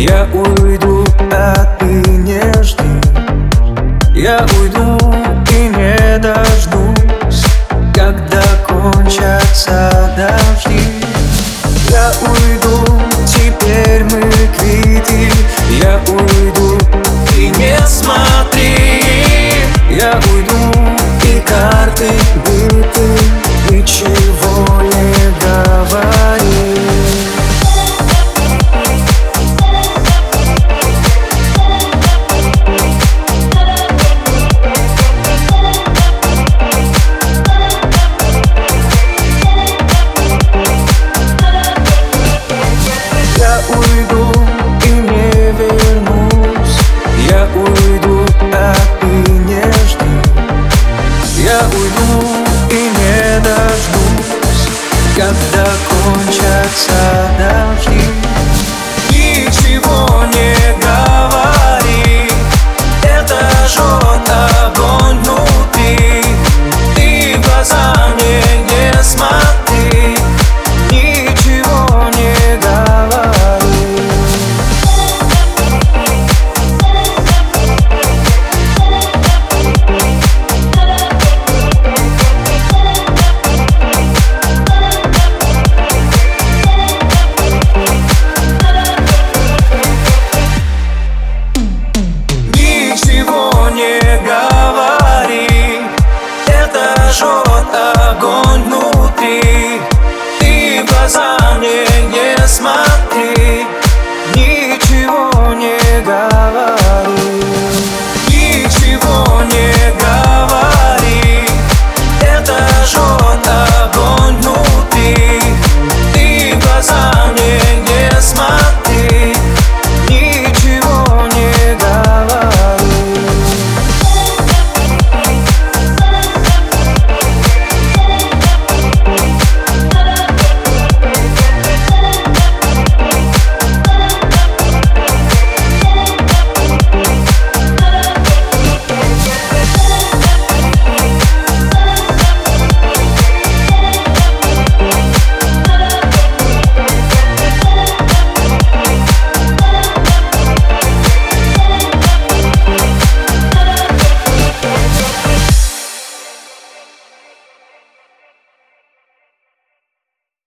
Я уйду, а ты не жди Я уйду и не дождусь Когда кончатся дожди. Я уйду, теперь мы квиты. Я уйду, ты не смотри. Я уйду, и карты были. Я уйду и не дождусь, когда кончатся дожди. Ничего short огонь э,